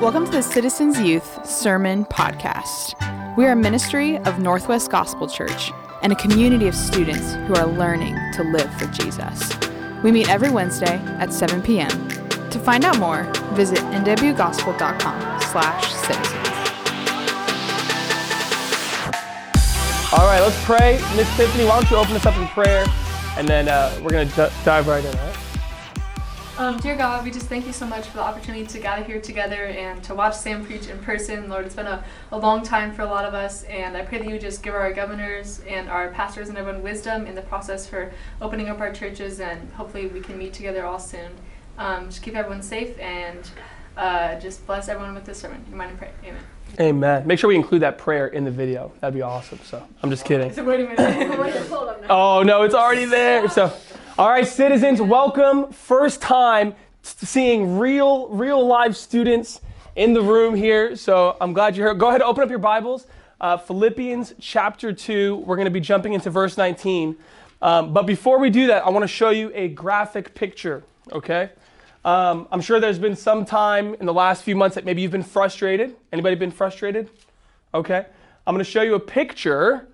Welcome to the Citizens Youth Sermon Podcast. We are a ministry of Northwest Gospel Church and a community of students who are learning to live for Jesus. We meet every Wednesday at 7 p.m. To find out more, visit nwgospel.com slash citizens. All right, let's pray. Miss Tiffany, why don't you open us up in prayer, and then uh, we're going to d- dive right in, all right? Um, dear God, we just thank you so much for the opportunity to gather here together and to watch Sam preach in person. Lord, it's been a, a long time for a lot of us, and I pray that you just give our governors and our pastors and everyone wisdom in the process for opening up our churches, and hopefully we can meet together all soon. Um, just keep everyone safe and uh, just bless everyone with this sermon. In your mind and pray. Amen. Amen. Make sure we include that prayer in the video. That'd be awesome. So I'm just kidding. So wait a minute. Oh, no, it's already there. So, all right, citizens, welcome. First time seeing real, real live students in the room here. So I'm glad you're here. Go ahead, and open up your Bibles. Uh, Philippians chapter 2. We're going to be jumping into verse 19. Um, but before we do that, I want to show you a graphic picture, okay? Um, I'm sure there's been some time in the last few months that maybe you've been frustrated. Anybody been frustrated? Okay. I'm going to show you a picture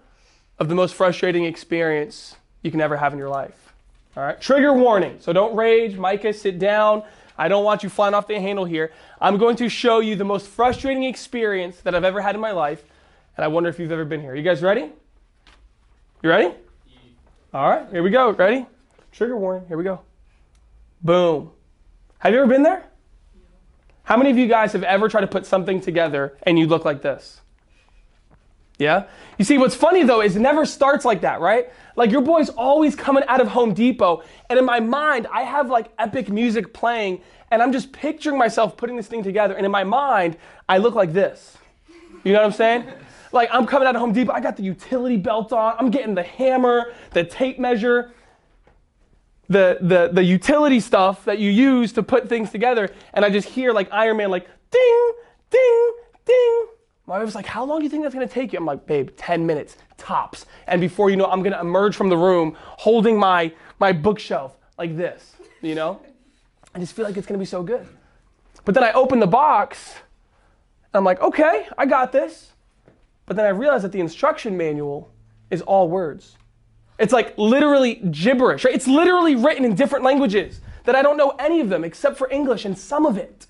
of the most frustrating experience you can ever have in your life. All right. Trigger warning. So don't rage. Micah, sit down. I don't want you flying off the handle here. I'm going to show you the most frustrating experience that I've ever had in my life. And I wonder if you've ever been here. You guys ready? You ready? All right. Here we go. Ready? Trigger warning. Here we go. Boom. Have you ever been there? How many of you guys have ever tried to put something together and you look like this? Yeah? You see, what's funny though is it never starts like that, right? Like your boy's always coming out of Home Depot, and in my mind, I have like epic music playing, and I'm just picturing myself putting this thing together, and in my mind, I look like this. You know what I'm saying? Like I'm coming out of Home Depot, I got the utility belt on, I'm getting the hammer, the tape measure, the, the, the utility stuff that you use to put things together, and I just hear like Iron Man, like ding, ding, ding. My wife's like, How long do you think that's gonna take you? I'm like, Babe, 10 minutes tops. And before you know, I'm gonna emerge from the room holding my, my bookshelf like this, you know? I just feel like it's gonna be so good. But then I open the box, and I'm like, Okay, I got this. But then I realize that the instruction manual is all words. It's like literally gibberish, right? It's literally written in different languages that I don't know any of them except for English and some of it.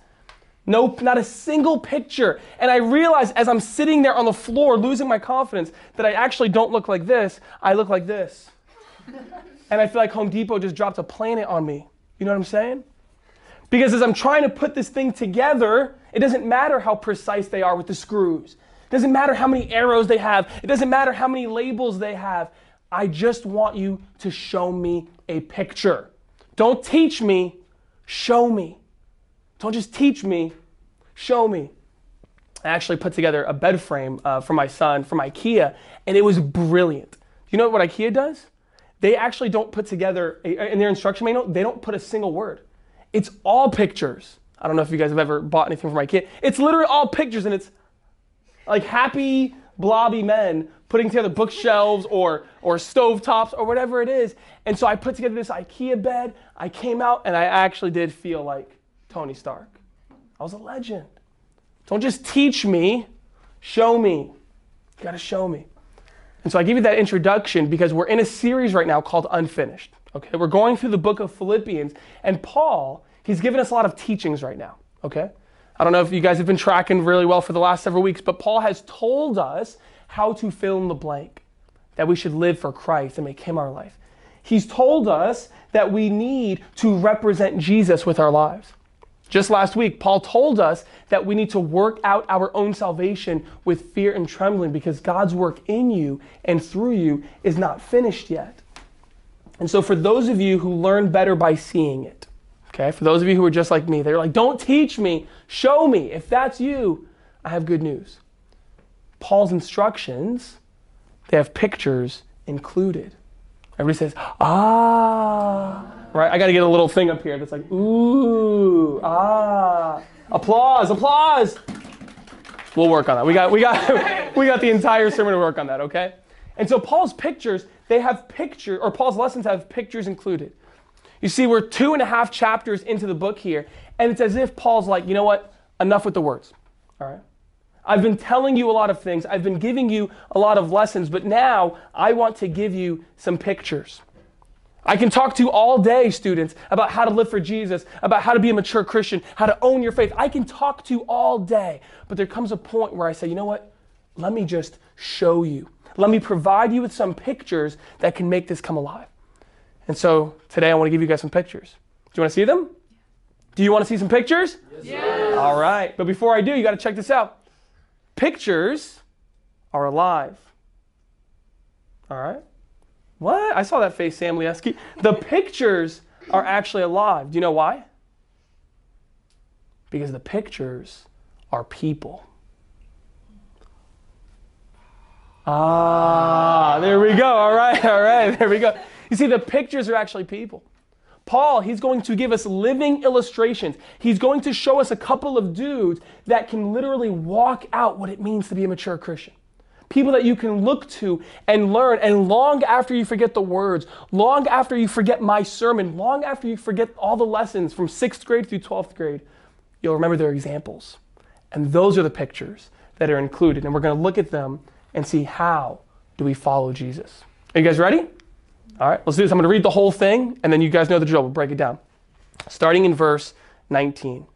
Nope, not a single picture. And I realize as I'm sitting there on the floor losing my confidence that I actually don't look like this. I look like this. and I feel like Home Depot just dropped a planet on me. You know what I'm saying? Because as I'm trying to put this thing together, it doesn't matter how precise they are with the screws. It doesn't matter how many arrows they have. It doesn't matter how many labels they have. I just want you to show me a picture. Don't teach me, show me. Don't just teach me, show me. I actually put together a bed frame uh, for my son from IKEA, and it was brilliant. You know what IKEA does? They actually don't put together, in their instruction manual, they don't put a single word. It's all pictures. I don't know if you guys have ever bought anything from IKEA. It's literally all pictures, and it's like happy, blobby men putting together bookshelves or, or stovetops or whatever it is. And so I put together this IKEA bed. I came out and I actually did feel like Tony Stark. I was a legend. Don't just teach me, show me. You gotta show me. And so I give you that introduction because we're in a series right now called Unfinished. Okay, we're going through the book of Philippians, and Paul, he's given us a lot of teachings right now. Okay, I don't know if you guys have been tracking really well for the last several weeks, but Paul has told us how to fill in the blank, that we should live for Christ and make Him our life. He's told us that we need to represent Jesus with our lives. Just last week, Paul told us that we need to work out our own salvation with fear and trembling because God's work in you and through you is not finished yet. And so, for those of you who learn better by seeing it, okay, for those of you who are just like me, they're like, don't teach me, show me. If that's you, I have good news. Paul's instructions, they have pictures included. Everybody says, ah, right? I got to get a little thing up here that's like, ooh, ah, applause, applause. We'll work on that. We got, we got, we got the entire sermon to work on that, okay? And so Paul's pictures, they have picture, or Paul's lessons have pictures included. You see, we're two and a half chapters into the book here, and it's as if Paul's like, you know what? enough with the words. All right? I've been telling you a lot of things. I've been giving you a lot of lessons, but now I want to give you some pictures. I can talk to you all day, students, about how to live for Jesus, about how to be a mature Christian, how to own your faith. I can talk to you all day, but there comes a point where I say, you know what? Let me just show you. Let me provide you with some pictures that can make this come alive. And so today I want to give you guys some pictures. Do you want to see them? Do you want to see some pictures? Yes. All right. But before I do, you got to check this out. Pictures are alive. All right? What? I saw that face, Sam Lieski. The pictures are actually alive. Do you know why? Because the pictures are people. Ah, there we go. All right, all right, there we go. You see, the pictures are actually people. Paul, he's going to give us living illustrations. He's going to show us a couple of dudes that can literally walk out what it means to be a mature Christian. People that you can look to and learn, and long after you forget the words, long after you forget my sermon, long after you forget all the lessons from sixth grade through 12th grade, you'll remember their examples. And those are the pictures that are included. And we're going to look at them and see how do we follow Jesus. Are you guys ready? All right, let's do this. I'm going to read the whole thing, and then you guys know the drill. We'll break it down. Starting in verse 19.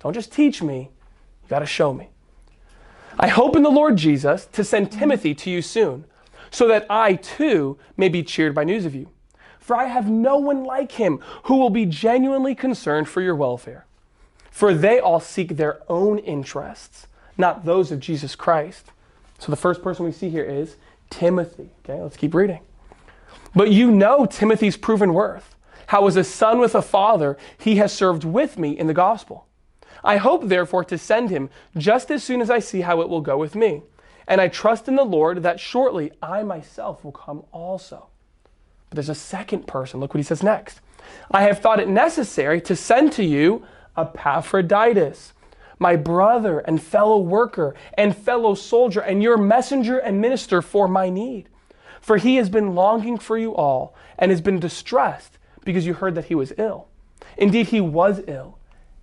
Don't just teach me, you got to show me. I hope in the Lord Jesus to send Timothy to you soon, so that I too may be cheered by news of you. For I have no one like him who will be genuinely concerned for your welfare. For they all seek their own interests, not those of Jesus Christ. So the first person we see here is Timothy. Okay, let's keep reading. But you know Timothy's proven worth, how as a son with a father, he has served with me in the gospel. I hope, therefore, to send him just as soon as I see how it will go with me. And I trust in the Lord that shortly I myself will come also. But there's a second person. Look what he says next. I have thought it necessary to send to you Epaphroditus, my brother and fellow worker and fellow soldier, and your messenger and minister for my need. For he has been longing for you all and has been distressed because you heard that he was ill. Indeed, he was ill,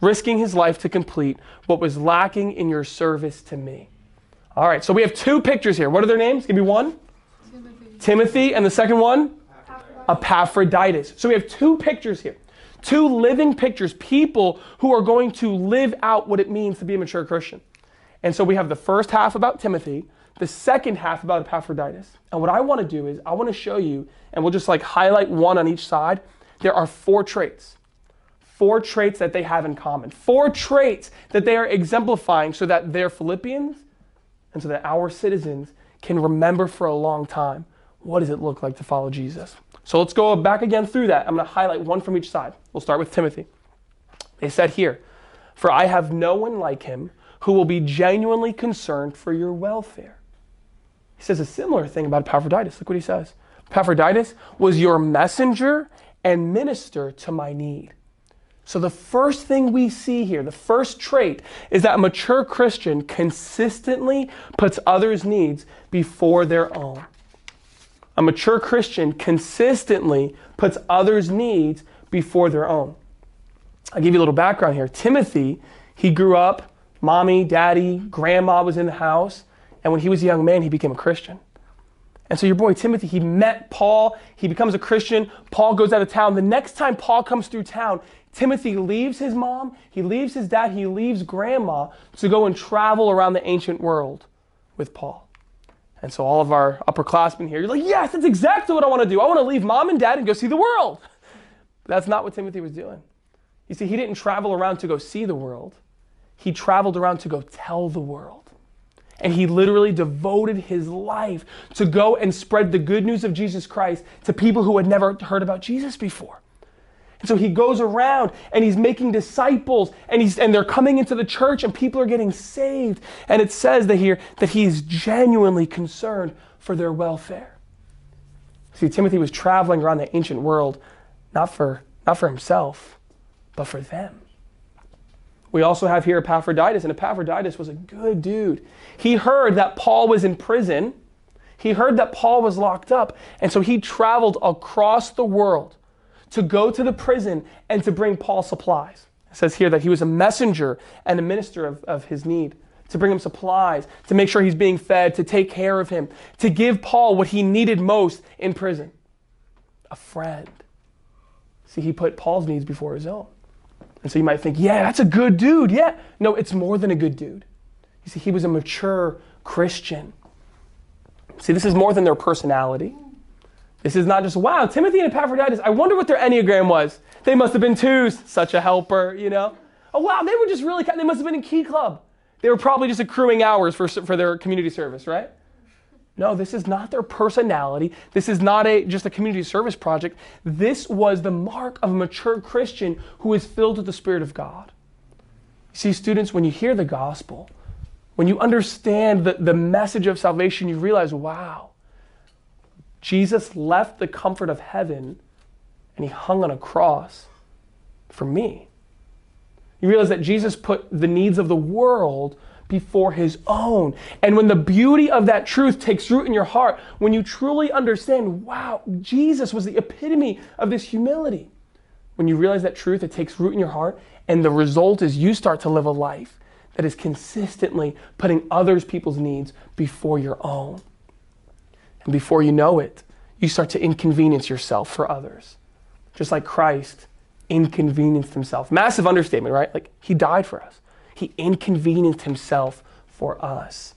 risking his life to complete what was lacking in your service to me. All right, so we have two pictures here. What are their names? Give me one. Timothy. Timothy, and the second one? Epaphroditus. So we have two pictures here. Two living pictures, people who are going to live out what it means to be a mature Christian. And so we have the first half about Timothy, the second half about Epaphroditus. And what I want to do is I want to show you, and we'll just like highlight one on each side. There are four traits. Four traits that they have in common. Four traits that they are exemplifying so that their Philippians and so that our citizens can remember for a long time what does it look like to follow Jesus. So let's go back again through that. I'm going to highlight one from each side. We'll start with Timothy. They said here, For I have no one like him who will be genuinely concerned for your welfare. He says a similar thing about Epaphroditus. Look what he says. Epaphroditus was your messenger and minister to my need. So, the first thing we see here, the first trait, is that a mature Christian consistently puts others' needs before their own. A mature Christian consistently puts others' needs before their own. I'll give you a little background here. Timothy, he grew up, mommy, daddy, grandma was in the house, and when he was a young man, he became a Christian. And so your boy Timothy, he met Paul, he becomes a Christian. Paul goes out of town. The next time Paul comes through town, Timothy leaves his mom, he leaves his dad, he leaves grandma to go and travel around the ancient world with Paul. And so all of our upperclassmen here, you're like, yes, that's exactly what I want to do. I want to leave mom and dad and go see the world. But that's not what Timothy was doing. You see, he didn't travel around to go see the world. He traveled around to go tell the world. And he literally devoted his life to go and spread the good news of Jesus Christ to people who had never heard about Jesus before. And so he goes around and he's making disciples and he's and they're coming into the church and people are getting saved. And it says that here that he's genuinely concerned for their welfare. See, Timothy was traveling around the ancient world not for not for himself, but for them. We also have here Epaphroditus, and Epaphroditus was a good dude. He heard that Paul was in prison. He heard that Paul was locked up, and so he traveled across the world to go to the prison and to bring Paul supplies. It says here that he was a messenger and a minister of, of his need, to bring him supplies, to make sure he's being fed, to take care of him, to give Paul what he needed most in prison a friend. See, he put Paul's needs before his own. And so you might think, yeah, that's a good dude. Yeah. No, it's more than a good dude. You see, he was a mature Christian. See, this is more than their personality. This is not just, wow, Timothy and Epaphroditus, I wonder what their Enneagram was. They must have been twos, such a helper, you know? Oh, wow, they were just really, they must have been in Key Club. They were probably just accruing hours for, for their community service, right? No, this is not their personality. This is not a just a community service project. This was the mark of a mature Christian who is filled with the Spirit of God. See, students, when you hear the gospel, when you understand the, the message of salvation, you realize, wow, Jesus left the comfort of heaven and he hung on a cross for me. You realize that Jesus put the needs of the world before his own. And when the beauty of that truth takes root in your heart, when you truly understand, wow, Jesus was the epitome of this humility. When you realize that truth, it takes root in your heart, and the result is you start to live a life that is consistently putting others people's needs before your own. And before you know it, you start to inconvenience yourself for others. Just like Christ inconvenienced himself. Massive understatement, right? Like he died for us. He inconvenienced himself for us.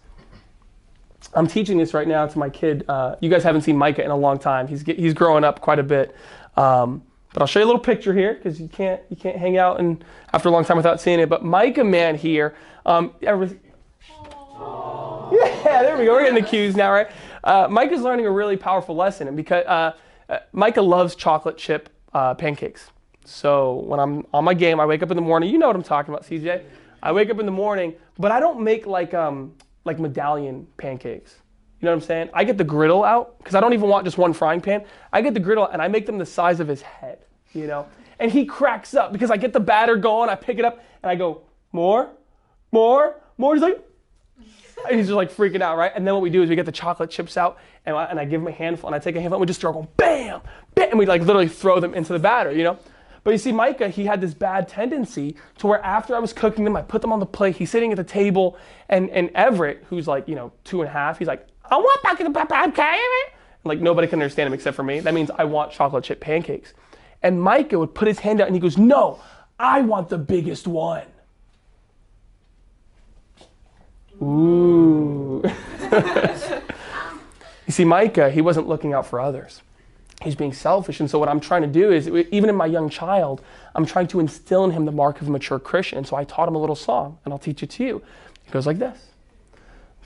I'm teaching this right now to my kid. Uh, you guys haven't seen Micah in a long time. He's, he's growing up quite a bit. Um, but I'll show you a little picture here because you can't you can't hang out and after a long time without seeing it. But Micah man here, um, yeah, there we go. We're getting the cues now, right? Uh, Micah's learning a really powerful lesson, and because uh, uh, Micah loves chocolate chip uh, pancakes. So when I'm on my game, I wake up in the morning. You know what I'm talking about, CJ. I wake up in the morning, but I don't make like um, like medallion pancakes. You know what I'm saying? I get the griddle out because I don't even want just one frying pan. I get the griddle and I make them the size of his head. You know, and he cracks up because I get the batter going. I pick it up and I go more, more, more. He's like, and he's just like freaking out, right? And then what we do is we get the chocolate chips out, and I, and I give him a handful, and I take a handful, and we just throw them, bam, bam, and we like literally throw them into the batter, you know? But you see, Micah, he had this bad tendency to where after I was cooking them, I put them on the plate, he's sitting at the table, and, and Everett, who's like, you know, two and a half, he's like, I want pancakes. Like nobody can understand him except for me. That means I want chocolate chip pancakes. And Micah would put his hand out and he goes, No, I want the biggest one. Ooh. you see, Micah, he wasn't looking out for others. He's being selfish. And so, what I'm trying to do is, even in my young child, I'm trying to instill in him the mark of a mature Christian. And so, I taught him a little song, and I'll teach it to you. It goes like this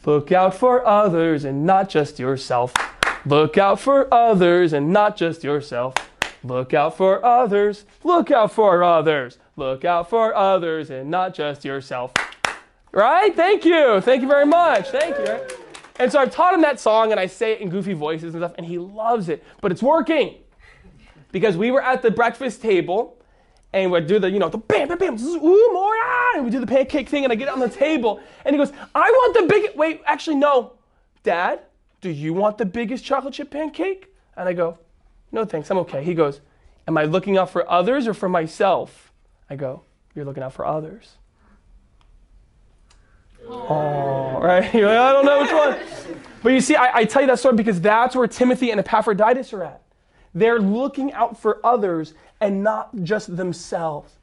Look out for others and not just yourself. Look out for others and not just yourself. Look out for others. Look out for others. Look out for others and not just yourself. Right? Thank you. Thank you very much. Thank you. And so I've taught him that song and I say it in goofy voices and stuff, and he loves it. But it's working. Because we were at the breakfast table and we do the, you know, the bam, bam, bam, ooh, more, ah, and we do the pancake thing, and I get on the table, and he goes, I want the big, wait, actually, no. Dad, do you want the biggest chocolate chip pancake? And I go, no thanks, I'm okay. He goes, am I looking out for others or for myself? I go, you're looking out for others. Oh, right? You're like, I don't know which one. But you see, I, I tell you that story because that's where Timothy and Epaphroditus are at. They're looking out for others and not just themselves.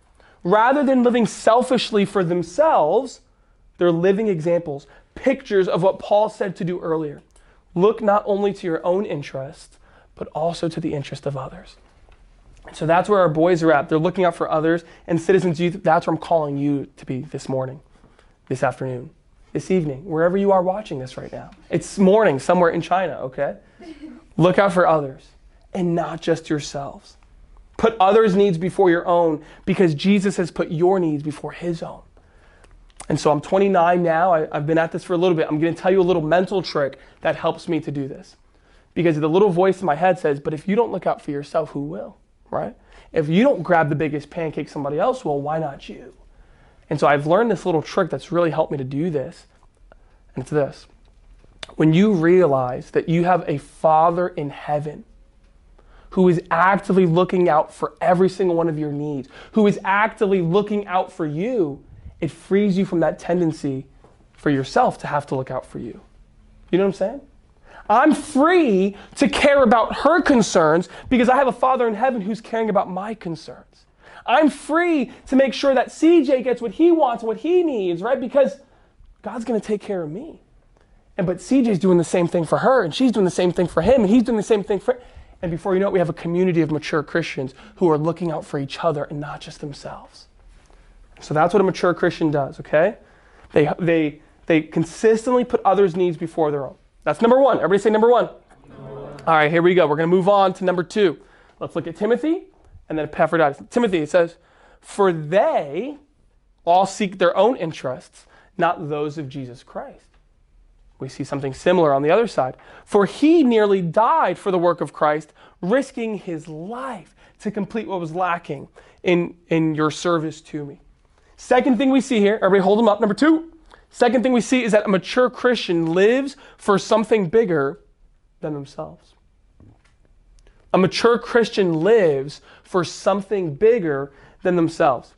Rather than living selfishly for themselves, they're living examples, pictures of what Paul said to do earlier. Look not only to your own interest, but also to the interest of others. So that's where our boys are at. They're looking out for others and citizens youth. That's where I'm calling you to be this morning this afternoon, this evening, wherever you are watching this right now. It's morning somewhere in China, okay? Look out for others and not just yourselves. Put others' needs before your own because Jesus has put your needs before his own. And so I'm 29 now. I, have been at this for a little bit. I'm going to tell you a little mental trick that helps me to do this. Because the little voice in my head says, but if you don't look out for yourself, who will? Right? If you don't grab the biggest pancake, somebody else will. Why not you? And so I've learned this little trick that's really helped me to do this. And it's this when you realize that you have a Father in heaven who is actively looking out for every single one of your needs, who is actively looking out for you, it frees you from that tendency for yourself to have to look out for you. You know what I'm saying? I'm free to care about her concerns because I have a Father in heaven who's caring about my concerns. I'm free to make sure that CJ gets what he wants, what he needs, right? Because God's going to take care of me. And but CJ's doing the same thing for her, and she's doing the same thing for him, and he's doing the same thing for. And before you know it, we have a community of mature Christians who are looking out for each other and not just themselves. So that's what a mature Christian does, okay? They, they, they consistently put others' needs before their own. That's number one. Everybody say number one. Number one. All right, here we go. We're going to move on to number two. Let's look at Timothy and then Epaphroditus. Timothy, it says, For they all seek their own interests, not those of Jesus Christ. We see something similar on the other side. For he nearly died for the work of Christ, risking his life to complete what was lacking in, in your service to me. Second thing we see here, everybody hold them up. Number two, second thing we see is that a mature Christian lives for something bigger than themselves. A mature Christian lives for something bigger than themselves.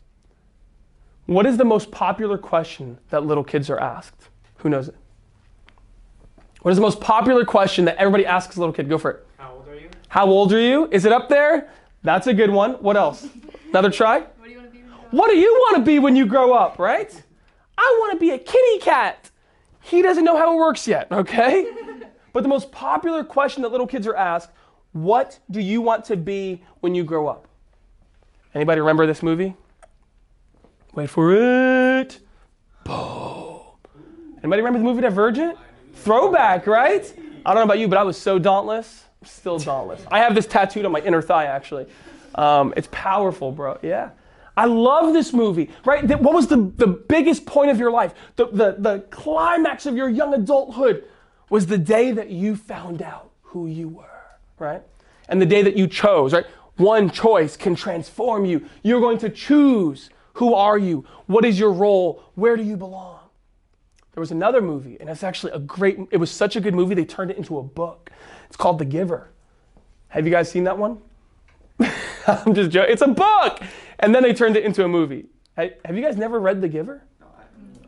What is the most popular question that little kids are asked? Who knows it? What is the most popular question that everybody asks a little kid? Go for it. How old are you? How old are you? Is it up there? That's a good one. What else? Another try? What do you want to be when you grow up? What do you want to be when you grow up, right? I want to be a kitty cat. He doesn't know how it works yet, okay? but the most popular question that little kids are asked, what do you want to be when you grow up? Anybody remember this movie? Wait for it. Boom. Anybody remember the movie Divergent? Throwback, right? I don't know about you, but I was so dauntless. I'm still dauntless. I have this tattooed on my inner thigh, actually. Um, it's powerful, bro. Yeah. I love this movie, right? What was the, the biggest point of your life? The, the, the climax of your young adulthood was the day that you found out who you were, right? And the day that you chose, right? One choice can transform you. You're going to choose who are you? What is your role? Where do you belong? There was another movie, and it's actually a great, it was such a good movie, they turned it into a book. It's called The Giver. Have you guys seen that one? I'm just joking. It's a book! And then they turned it into a movie. Have you guys never read The Giver?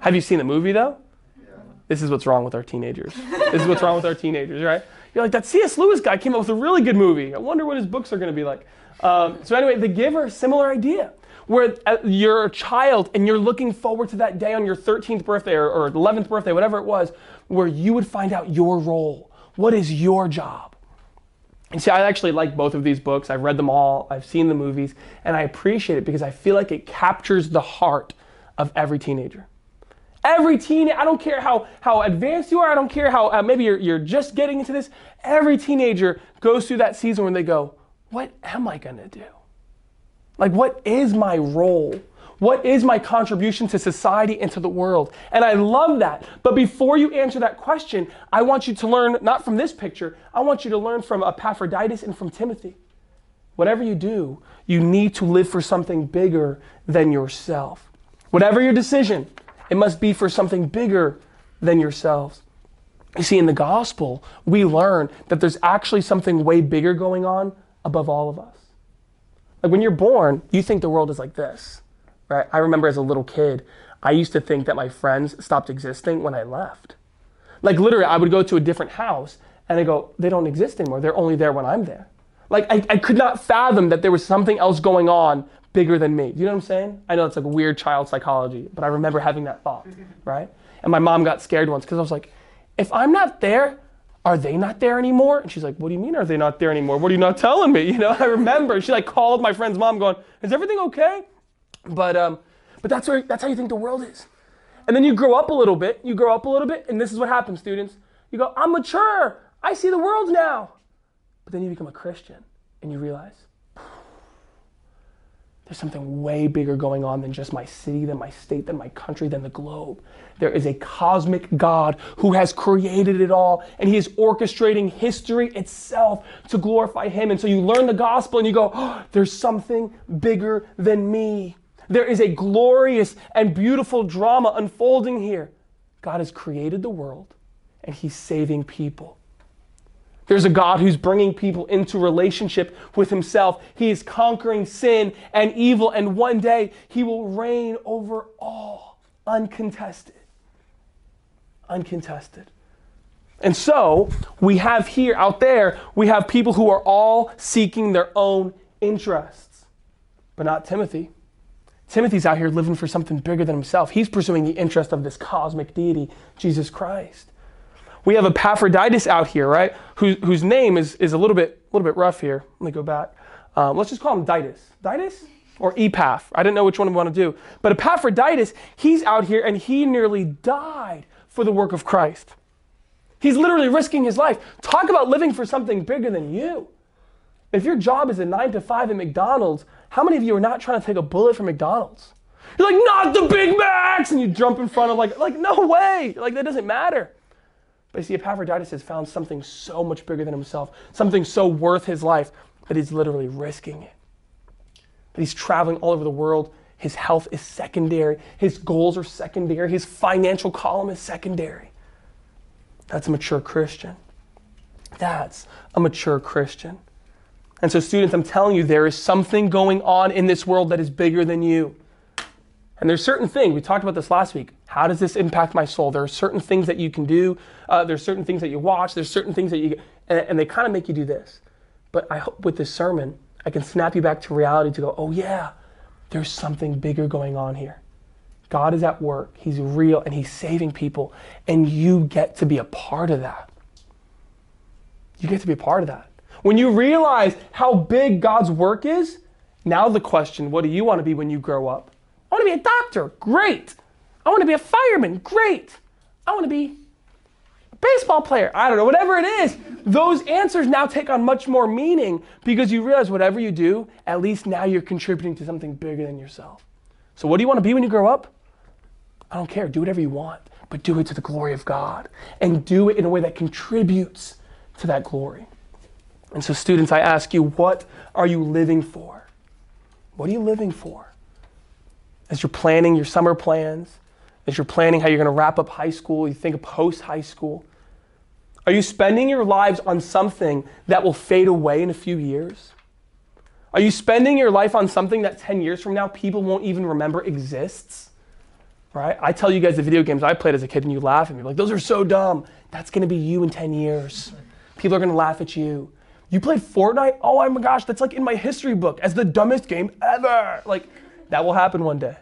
Have you seen the movie, though? Yeah. This is what's wrong with our teenagers. this is what's wrong with our teenagers, right? You're like, that C.S. Lewis guy came up with a really good movie. I wonder what his books are going to be like. Um, so, anyway, The Giver, similar idea where uh, you're a child and you're looking forward to that day on your 13th birthday or, or 11th birthday, whatever it was, where you would find out your role. What is your job? And see, I actually like both of these books. I've read them all, I've seen the movies, and I appreciate it because I feel like it captures the heart of every teenager. Every teen, I don't care how, how advanced you are, I don't care how uh, maybe you're, you're just getting into this. Every teenager goes through that season when they go, What am I going to do? Like, what is my role? What is my contribution to society and to the world? And I love that. But before you answer that question, I want you to learn not from this picture, I want you to learn from Epaphroditus and from Timothy. Whatever you do, you need to live for something bigger than yourself. Whatever your decision, it must be for something bigger than yourselves. You see, in the gospel, we learn that there's actually something way bigger going on above all of us. Like when you're born, you think the world is like this, right? I remember as a little kid, I used to think that my friends stopped existing when I left. Like literally, I would go to a different house and I go, they don't exist anymore. They're only there when I'm there. Like I, I could not fathom that there was something else going on bigger than me. Do you know what I'm saying? I know it's like weird child psychology, but I remember having that thought, right? And my mom got scared once because I was like, if I'm not there, are they not there anymore? And she's like, what do you mean are they not there anymore? What are you not telling me? You know, I remember she like called my friend's mom going, is everything okay? But, um, but that's, where, that's how you think the world is. And then you grow up a little bit, you grow up a little bit, and this is what happens, students. You go, I'm mature, I see the world now. But then you become a Christian and you realize, There's something way bigger going on than just my city, than my state, than my country, than the globe. There is a cosmic God who has created it all, and He is orchestrating history itself to glorify Him. And so you learn the gospel and you go, oh, there's something bigger than me. There is a glorious and beautiful drama unfolding here. God has created the world, and He's saving people. There's a God who's bringing people into relationship with himself. He is conquering sin and evil, and one day he will reign over all, uncontested. Uncontested. And so we have here, out there, we have people who are all seeking their own interests, but not Timothy. Timothy's out here living for something bigger than himself. He's pursuing the interest of this cosmic deity, Jesus Christ we have Epaphroditus out here, right? Who, whose name is, is a little bit, a little bit rough here. Let me go back. Um, let's just call him Ditus. Ditus? Or Epaph. I didn't know which one we want to do. But Epaphroditus, he's out here and he nearly died for the work of Christ. He's literally risking his life. Talk about living for something bigger than you. If your job is a nine to five at McDonald's, how many of you are not trying to take a bullet for McDonald's? You're like, not the Big Macs! And you jump in front of like, like, no way. Like, that doesn't matter. But you see, Epaphroditus has found something so much bigger than himself, something so worth his life that he's literally risking it. He's traveling all over the world. His health is secondary. His goals are secondary. His financial column is secondary. That's a mature Christian. That's a mature Christian. And so, students, I'm telling you, there is something going on in this world that is bigger than you. And there's certain things, we talked about this last week. How does this impact my soul? There are certain things that you can do. Uh, there's certain things that you watch. There's certain things that you, and, and they kind of make you do this. But I hope with this sermon, I can snap you back to reality to go, oh yeah, there's something bigger going on here. God is at work. He's real and he's saving people. And you get to be a part of that. You get to be a part of that. When you realize how big God's work is, now the question, what do you want to be when you grow up? Want to be a doctor. Great. I want to be a fireman. Great. I want to be a baseball player. I don't know, whatever it is. Those answers now take on much more meaning because you realize whatever you do, at least now you're contributing to something bigger than yourself. So, what do you want to be when you grow up? I don't care. Do whatever you want, but do it to the glory of God and do it in a way that contributes to that glory. And so, students, I ask you, what are you living for? What are you living for? As you're planning your summer plans, as you're planning how you're going to wrap up high school, you think of post high school? Are you spending your lives on something that will fade away in a few years? Are you spending your life on something that 10 years from now people won't even remember exists? Right? I tell you guys the video games I played as a kid and you laugh at me like, those are so dumb. That's going to be you in 10 years. People are going to laugh at you. You played Fortnite? Oh my gosh, that's like in my history book as the dumbest game ever. Like, that will happen one day.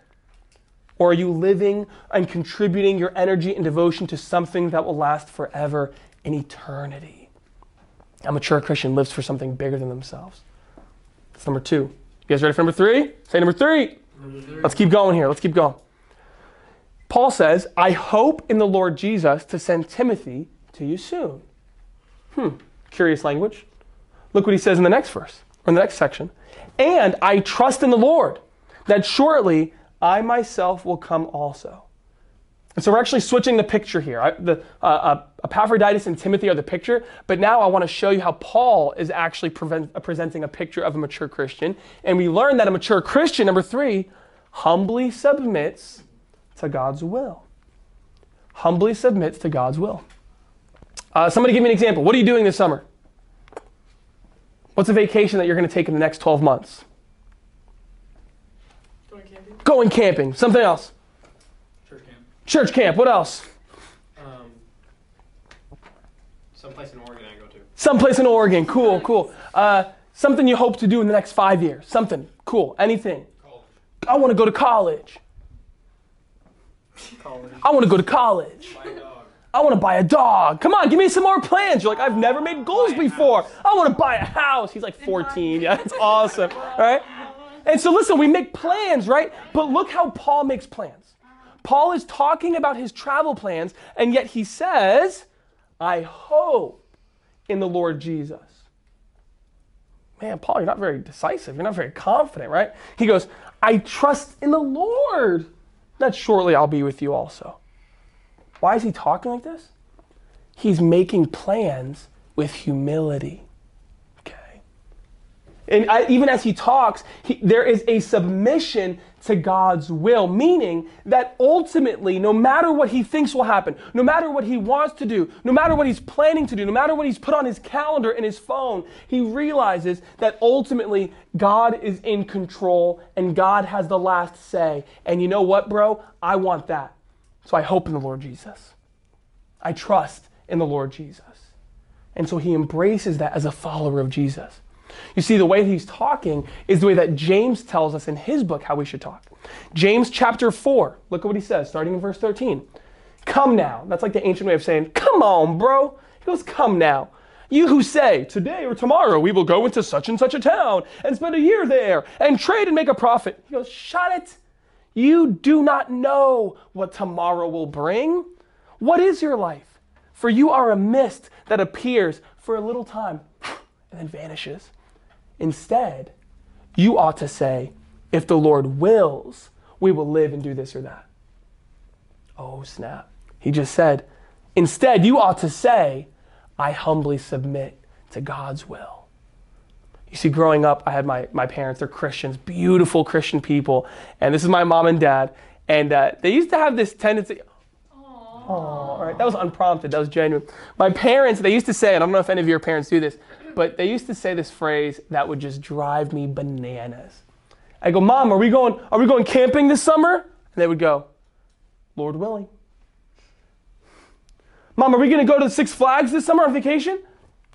Or are you living and contributing your energy and devotion to something that will last forever in eternity? A mature Christian lives for something bigger than themselves. That's number two. You guys ready for number three? Say number three. Number three. Let's keep going here. Let's keep going. Paul says, I hope in the Lord Jesus to send Timothy to you soon. Hmm, curious language. Look what he says in the next verse, or in the next section. And I trust in the Lord that shortly I myself will come also. So we're actually switching the picture here. I, the, uh, uh, Epaphroditus and Timothy are the picture, but now I want to show you how Paul is actually prevent, uh, presenting a picture of a mature Christian. And we learn that a mature Christian, number three, humbly submits to God's will. Humbly submits to God's will. Uh, somebody give me an example. What are you doing this summer? What's a vacation that you're going to take in the next 12 months? Going camping. Something else. Church camp. Church camp. What else? Um, someplace in Oregon I go to. Someplace in Oregon. Cool, cool. Uh, something you hope to do in the next five years. Something cool. Anything. College. I want to go to college. College. I want to go to college. Buy a dog. I want to buy a dog. Come on, give me some more plans. You're like, I've never made goals before. I want to buy a house. He's like 14. Yeah, that's awesome. All right? And so, listen, we make plans, right? But look how Paul makes plans. Paul is talking about his travel plans, and yet he says, I hope in the Lord Jesus. Man, Paul, you're not very decisive. You're not very confident, right? He goes, I trust in the Lord that shortly I'll be with you also. Why is he talking like this? He's making plans with humility. And I, even as he talks, he, there is a submission to God's will, meaning that ultimately, no matter what he thinks will happen, no matter what he wants to do, no matter what he's planning to do, no matter what he's put on his calendar and his phone, he realizes that ultimately God is in control and God has the last say. And you know what, bro? I want that. So I hope in the Lord Jesus. I trust in the Lord Jesus. And so he embraces that as a follower of Jesus. You see, the way he's talking is the way that James tells us in his book how we should talk. James chapter 4, look at what he says, starting in verse 13. Come now. That's like the ancient way of saying, come on, bro. He goes, come now. You who say, today or tomorrow we will go into such and such a town and spend a year there and trade and make a profit. He goes, shut it. You do not know what tomorrow will bring. What is your life? For you are a mist that appears for a little time and then vanishes. Instead, you ought to say, if the Lord wills, we will live and do this or that. Oh, snap. He just said, instead, you ought to say, I humbly submit to God's will. You see, growing up, I had my, my parents, they're Christians, beautiful Christian people. And this is my mom and dad. And uh, they used to have this tendency, Oh, all right. That was unprompted. That was genuine. My parents, they used to say, and I don't know if any of your parents do this, but they used to say this phrase that would just drive me bananas. I go, Mom, are we going, are we going camping this summer? And they would go, Lord willing. Mom, are we going to go to the Six Flags this summer on vacation?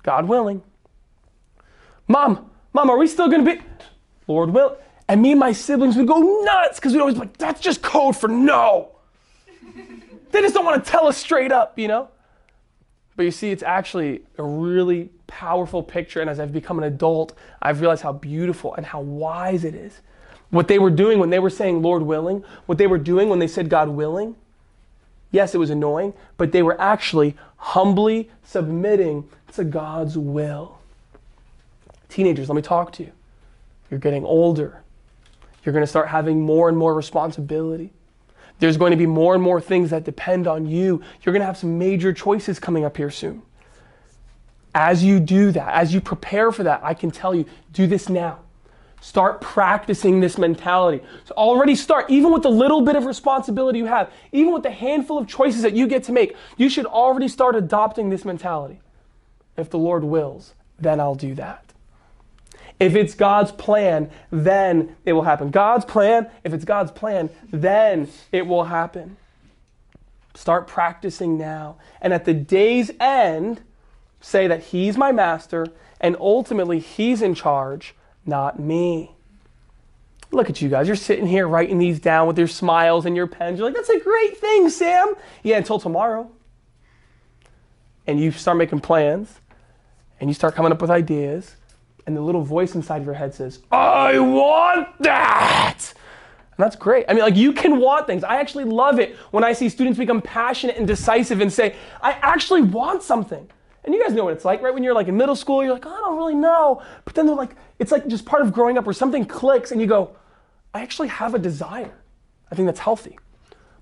God willing. Mom, Mom, are we still going to be? Lord will. And me and my siblings would go nuts because we'd always be like, that's just code for no. they just don't want to tell us straight up, you know? But you see, it's actually a really powerful picture. And as I've become an adult, I've realized how beautiful and how wise it is. What they were doing when they were saying, Lord willing, what they were doing when they said, God willing, yes, it was annoying, but they were actually humbly submitting to God's will. Teenagers, let me talk to you. You're getting older. You're going to start having more and more responsibility. There's going to be more and more things that depend on you. You're going to have some major choices coming up here soon. As you do that, as you prepare for that, I can tell you do this now. Start practicing this mentality. So already start, even with the little bit of responsibility you have, even with the handful of choices that you get to make, you should already start adopting this mentality. If the Lord wills, then I'll do that. If it's God's plan, then it will happen. God's plan, if it's God's plan, then it will happen. Start practicing now. And at the day's end, say that He's my master and ultimately He's in charge, not me. Look at you guys. You're sitting here writing these down with your smiles and your pens. You're like, that's a great thing, Sam. Yeah, until tomorrow. And you start making plans and you start coming up with ideas and the little voice inside of your head says, I want that. And that's great. I mean, like you can want things. I actually love it when I see students become passionate and decisive and say, I actually want something. And you guys know what it's like, right? When you're like in middle school, you're like, oh, I don't really know. But then they're like, it's like just part of growing up where something clicks and you go, I actually have a desire. I think that's healthy.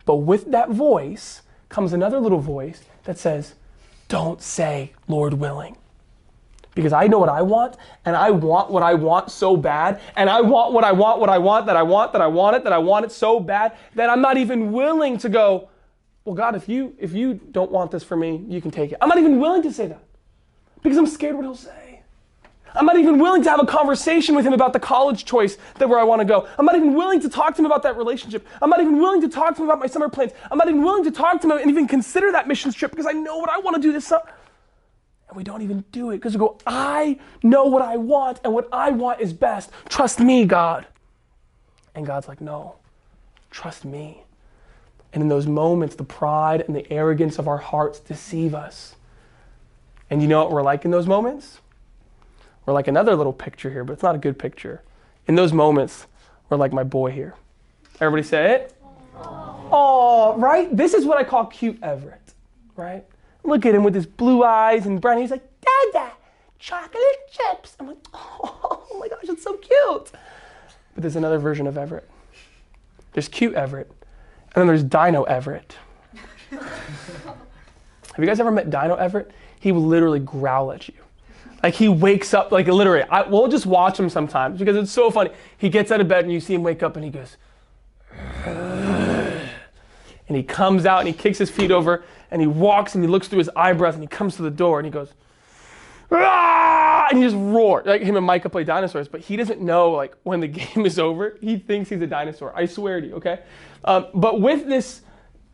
But with that voice comes another little voice that says, don't say, Lord willing because I know what I want and I want what I want so bad and I want what I want, what I want, that I want, that I want it, that I want it so bad that I'm not even willing to go, well, God, if you if you don't want this for me, you can take it. I'm not even willing to say that because I'm scared what he'll say. I'm not even willing to have a conversation with him about the college choice that where I want to go. I'm not even willing to talk to him about that relationship. I'm not even willing to talk to him about my summer plans. I'm not even willing to talk to him and even consider that missions trip because I know what I want to do this summer. And we don't even do it because we go, I know what I want, and what I want is best. Trust me, God. And God's like, no, trust me. And in those moments, the pride and the arrogance of our hearts deceive us. And you know what we're like in those moments? We're like another little picture here, but it's not a good picture. In those moments, we're like my boy here. Everybody say it? Oh, right? This is what I call cute Everett, right? Look at him with his blue eyes and brown. He's like, Dada, chocolate chips. I'm like, oh, my gosh, it's so cute. But there's another version of Everett. There's cute Everett, then there's Dino Everett. Have you guys ever met Dino Everett? He will literally growl at you. Like he wakes up, like literally, I, we'll just watch him sometimes because it's so funny. He gets out of bed and you see him wake up and he goes, and he comes out and he kicks his feet over and he walks and he looks through his eyebrows and he comes to the door and he goes, ah! And he just roars. Like him and Micah play dinosaurs, but he doesn't know like when the game is over. He thinks he's a dinosaur. I swear to you, okay? Um, but with this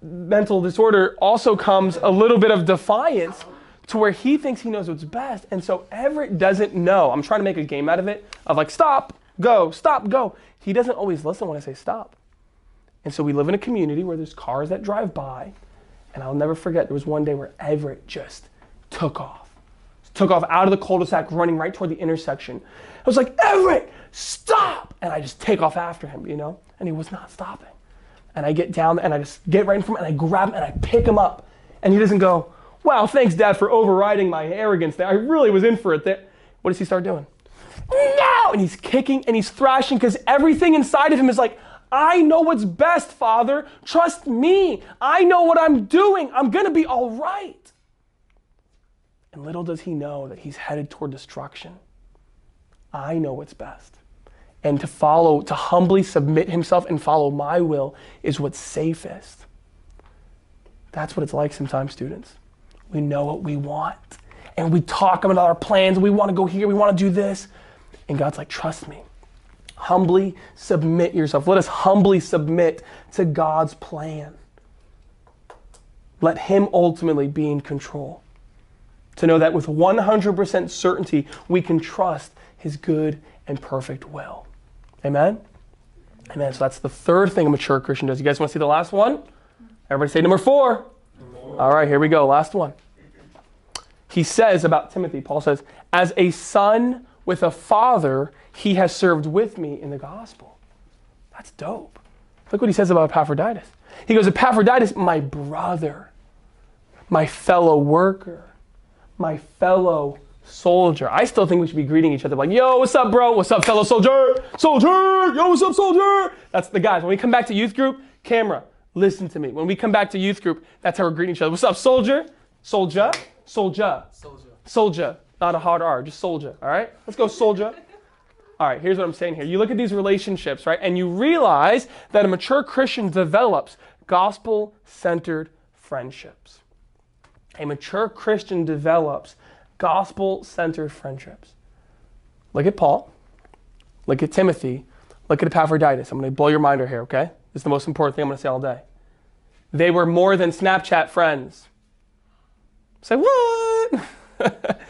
mental disorder also comes a little bit of defiance to where he thinks he knows what's best. And so Everett doesn't know. I'm trying to make a game out of it of like, stop, go, stop, go. He doesn't always listen when I say stop. And so we live in a community where there's cars that drive by. And I'll never forget, there was one day where Everett just took off. Took off out of the cul-de-sac, running right toward the intersection. I was like, Everett, stop! And I just take off after him, you know? And he was not stopping. And I get down and I just get right in front and I grab him and I pick him up. And he doesn't go, Wow, thanks, Dad, for overriding my arrogance there. I really was in for it there. What does he start doing? No! And he's kicking and he's thrashing because everything inside of him is like, I know what's best, Father. Trust me. I know what I'm doing. I'm going to be all right. And little does he know that he's headed toward destruction. I know what's best. And to follow, to humbly submit himself and follow my will is what's safest. That's what it's like sometimes, students. We know what we want. And we talk about our plans. We want to go here. We want to do this. And God's like, trust me. Humbly submit yourself. Let us humbly submit to God's plan. Let Him ultimately be in control. To know that with 100% certainty, we can trust His good and perfect will. Amen? Amen. So that's the third thing a mature Christian does. You guys want to see the last one? Everybody say number four. All right, here we go. Last one. He says about Timothy, Paul says, as a son with a father, he has served with me in the gospel. That's dope. Look what he says about Epaphroditus. He goes, Epaphroditus, my brother, my fellow worker, my fellow soldier. I still think we should be greeting each other like, yo, what's up, bro? What's up, fellow soldier? Soldier! Yo, what's up, soldier? That's the guys. When we come back to youth group, camera, listen to me. When we come back to youth group, that's how we're greeting each other. What's up, soldier? Soldier? Soldier. Soldier. Soldier. Not a hard R, just soldier. All right? Let's go, soldier. All right, here's what I'm saying here. You look at these relationships, right? And you realize that a mature Christian develops gospel centered friendships. A mature Christian develops gospel centered friendships. Look at Paul. Look at Timothy. Look at Epaphroditus. I'm going to blow your mind right here, okay? This is the most important thing I'm going to say all day. They were more than Snapchat friends. Say, what?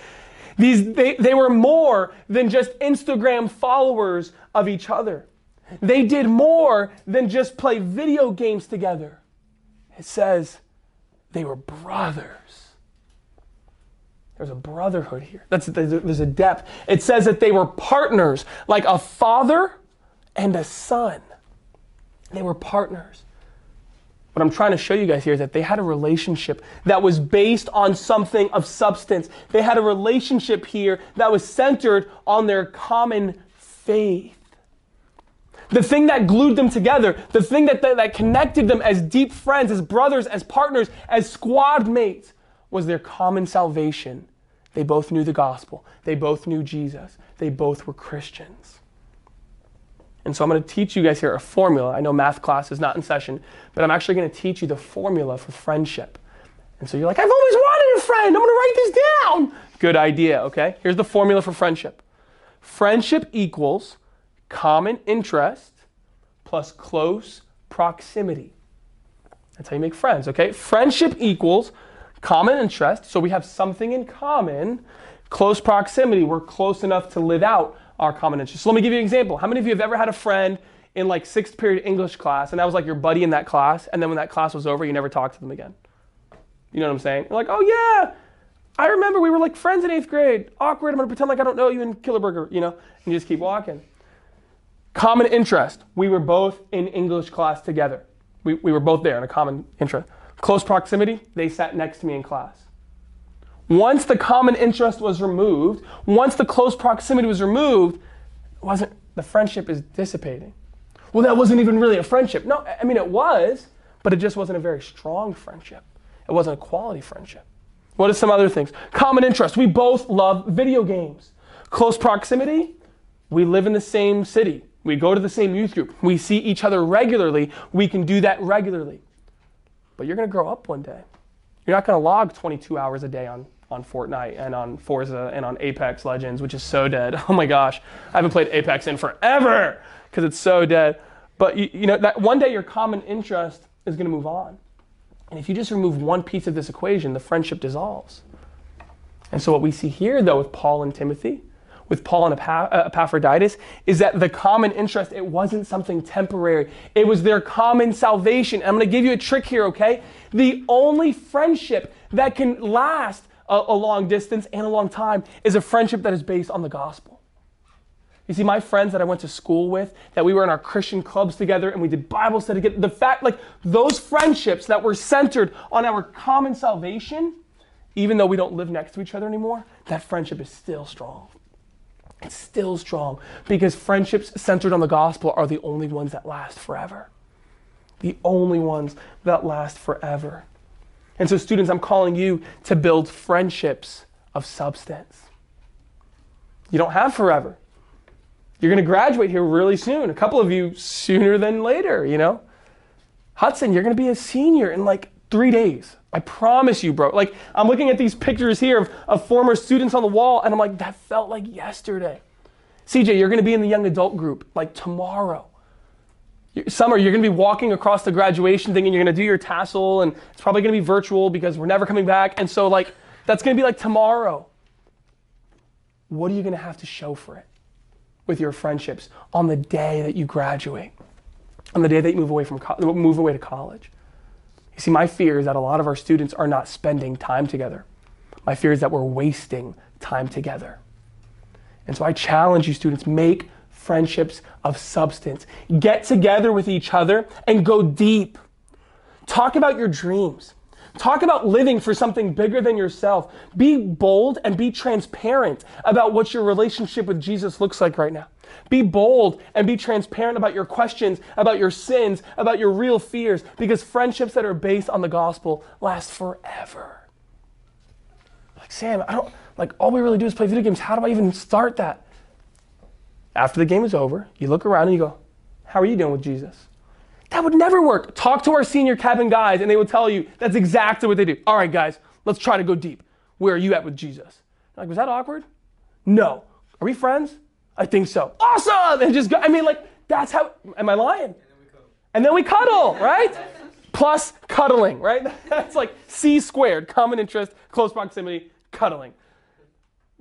These, they, they were more than just Instagram followers of each other. They did more than just play video games together. It says they were brothers. There's a brotherhood here. That's, there's, a, a depth. It says that they were partners, like a father and a son. They were partners. What I'm trying to show you guys here is that they had a relationship that was based on something of substance. They had a relationship here that was centered on their common faith. The thing that glued them together, the thing that, that, that connected them as deep friends, as brothers, as partners, as squad mates, was their common salvation. They both knew the gospel. They both knew Jesus. They both were Christians. And so I'm going to teach you guys here a formula. I know math class is not in session, but I'm actually going to teach you the formula for friendship. And so you're like, I've always wanted a friend. I'm going to write this down. Good idea, okay? Here's the formula for friendship friendship equals common interest plus close proximity. That's how you make friends, okay? Friendship equals common interest. So we have something in common. Close proximity, we're close enough to live out our common interest. So let me give you an example. How many of you have ever had a friend in like sixth period English class and that was like your buddy in that class, and then when that class was over, you never talked to them again? You know what I'm saying? You're like, oh yeah, I remember we were like friends in eighth grade. Awkward. I'm gonna pretend like I don't know you in Killerburger, you know, and you just keep walking. Common interest. We were both in English class together. We, we were both there in a common interest. Close proximity, they sat next to me in class. Once the common interest was removed, once the close proximity was removed, wasn't the friendship is dissipating. Well, that wasn't even really a friendship. No, I mean it was, but it just wasn't a very strong friendship. It wasn't a quality friendship. What are some other things? Common interest. We both love video games. Close proximity. We live in the same city. We go to the same youth group. We see each other regularly. We can do that regularly. But you're going to grow up one day. You're not going to log 22 hours a day on, on Fortnite and on Forza and on Apex Legends, which is so dead. Oh my gosh. I haven't played Apex in forever because it's so dead. But you, you know, that one day your common interest is going to move on. And if you just remove one piece of this equation, the friendship dissolves. And so, what we see here, though, with Paul and Timothy, with Paul and uh, Epaphroditus, is that the common interest, it wasn't something temporary. It was their common salvation. I'm going to give you a trick here, okay? The only friendship that can last a, a long distance and a long time is a friendship that is based on the gospel. You see, my friends that I went to school with, that we were in our Christian clubs together and we did Bible study together, the fact, like those friendships that were centered on our common salvation, even though we don't live next to each other anymore, that friendship is still strong. It's still strong because friendships centered on the gospel are the only ones that last forever. The only ones that last forever. And so, students, I'm calling you to build friendships of substance. You don't have forever. You're going to graduate here really soon. A couple of you sooner than later, you know? Hudson, you're going to be a senior in like three days. I promise you, bro. Like, I'm looking at these pictures here of, of former students on the wall, and I'm like, that felt like yesterday. CJ, you're to be in the young adult group like tomorrow. Summer, you're to be walking across the graduation thing and you're to do your tassel, and it's probably to be virtual because we're never coming back. And so, like, that's to be like tomorrow. What are you to have to show for it? with your friendships on the day that you graduate, on the day that you move away from co- move away to college. You see, my fear is that a lot of our students are not spending time together. My fear is that we're wasting time together. And so I challenge you, students, make friendships of substance. Get together with each other and go deep. Talk about your dreams. Talk about living for something bigger than yourself. Be bold and be transparent about what your relationship with Jesus looks like right now. Be bold and be transparent about your questions, about your sins, about your real fears, because friendships that are based on the gospel last forever. Like, Sam, I don't, like, all we really do is play video games. How do I even start that? After the game is over, you look around and you go, How are you doing with Jesus? That would never work. Talk to our senior cabin guys, and they will tell you that's exactly what they do. All right, guys, let's try to go deep. Where are you at with Jesus? Like, was that awkward? No. Are we friends? I think so. Awesome! And just go, I mean, like, that's how, am I lying? And then we cuddle, right? Plus cuddling, right? That's like C squared, common interest, close proximity, cuddling.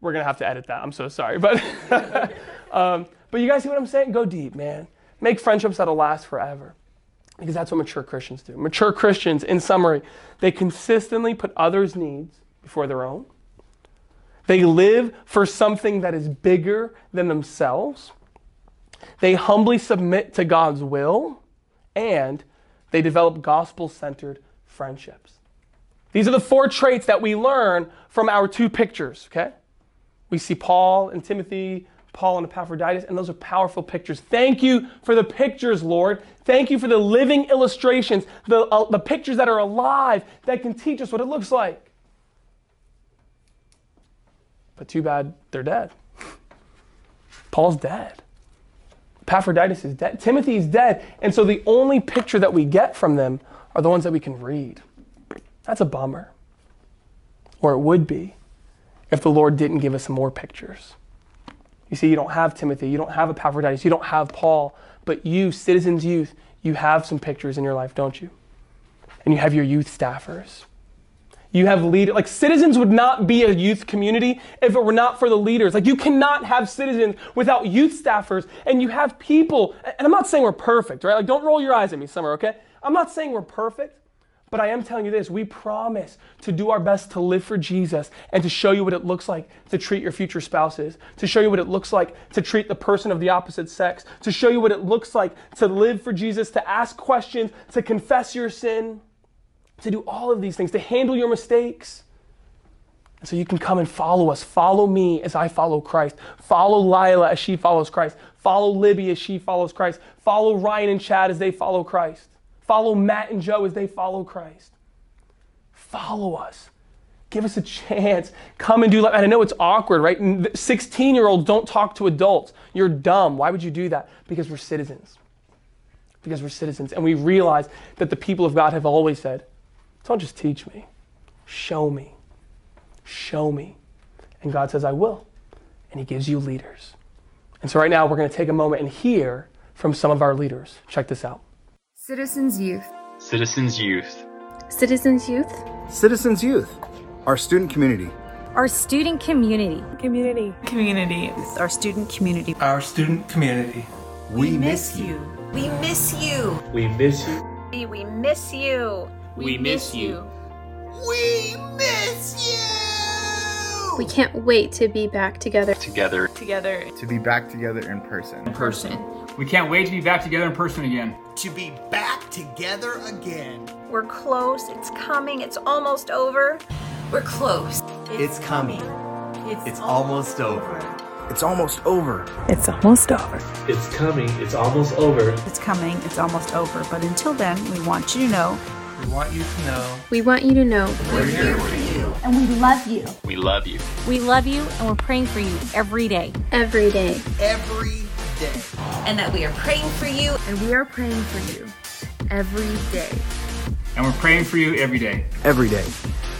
We're gonna have to edit that. I'm so sorry, but um, but you guys see what I'm saying? Go deep, man. Make friendships that'll last forever. Because that's what mature Christians do. Mature Christians, in summary, they consistently put others' needs before their own. They live for something that is bigger than themselves. They humbly submit to God's will. And they develop gospel centered friendships. These are the four traits that we learn from our two pictures, okay? We see Paul and Timothy Paul and Epaphroditus, and those are powerful pictures. Thank you for the pictures, Lord. Thank you for the living illustrations, the, uh, the pictures that are alive that can teach us what it looks like. But too bad they're dead. Paul's dead. Epaphroditus is dead. Timothy is dead. And so the only picture that we get from them are the ones that we can read. That's a bummer. Or it would be if the Lord didn't give us more pictures. You see, you don't have Timothy, you don't have Epaphroditus, you don't have Paul, but you, citizens youth, you have some pictures in your life, don't you? And you have your youth staffers. You have leaders. Like citizens would not be a youth community if it were not for the leaders. Like you cannot have citizens without youth staffers. And you have people. And I'm not saying we're perfect, right? Like don't roll your eyes at me, Summer, okay? I'm not saying we're perfect. But I am telling you this we promise to do our best to live for Jesus and to show you what it looks like to treat your future spouses, to show you what it looks like to treat the person of the opposite sex, to show you what it looks like to live for Jesus, to ask questions, to confess your sin, to do all of these things, to handle your mistakes. And so you can come and follow us. Follow me as I follow Christ. Follow Lila as she follows Christ. Follow Libby as she follows Christ. Follow Ryan and Chad as they follow Christ. Follow Matt and Joe as they follow Christ. Follow us. Give us a chance. Come and do life. And I know it's awkward, right? 16 year olds don't talk to adults. You're dumb. Why would you do that? Because we're citizens. Because we're citizens. And we realize that the people of God have always said, don't just teach me, show me. Show me. And God says, I will. And He gives you leaders. And so right now we're going to take a moment and hear from some of our leaders. Check this out. Citizens Youth. Citizens Youth. Citizens Youth. Citizens Youth, our student community. Our student community. Community. Community. Our student community. Our student community. We, we miss you. We miss you. We miss you. We miss you. We, we miss you. We miss you. We can't wait to be back together. Together. Together. To be back together in person. In person. We can't wait to be back together in person again. To be back together again. We're close. It's coming. It's almost over. We're close. It's, it's coming. It's, it's almost over. It's almost over. It's almost over. It's coming. It's almost over. It's coming. It's almost over. But until then, we want you to know. We want you to know. We want you to know. We're here for you. And we love you. We love you. We love you, and we're praying for you every day. Every day. Every day. And that we are praying for you. And we are praying for you every day. And we're praying for you every day. Every day.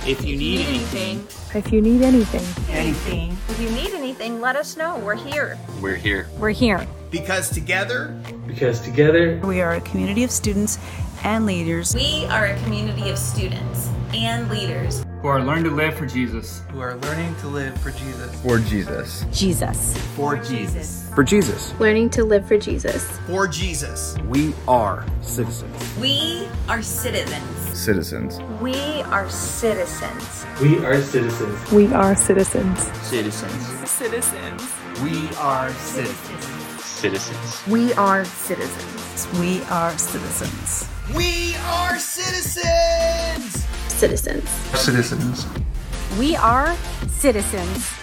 If you need anything, if you need anything, anything. If you need anything, let us know. We're here. We're here. We're here. Because together, because together, we are a community of students and leaders. We are a community of students and leaders who are learning to live for Jesus. Who are learning to live for Jesus. For Jesus. Jesus. For Jesus. For Jesus. Learning to live for Jesus. For Jesus. We are citizens. We are citizens. Citizens. We are citizens. We are citizens. We are citizens. Citizens. Citizens. We are citizens. Citizens. We are citizens. We are citizens. We are citizens. Citizens. Citizens. We are citizens.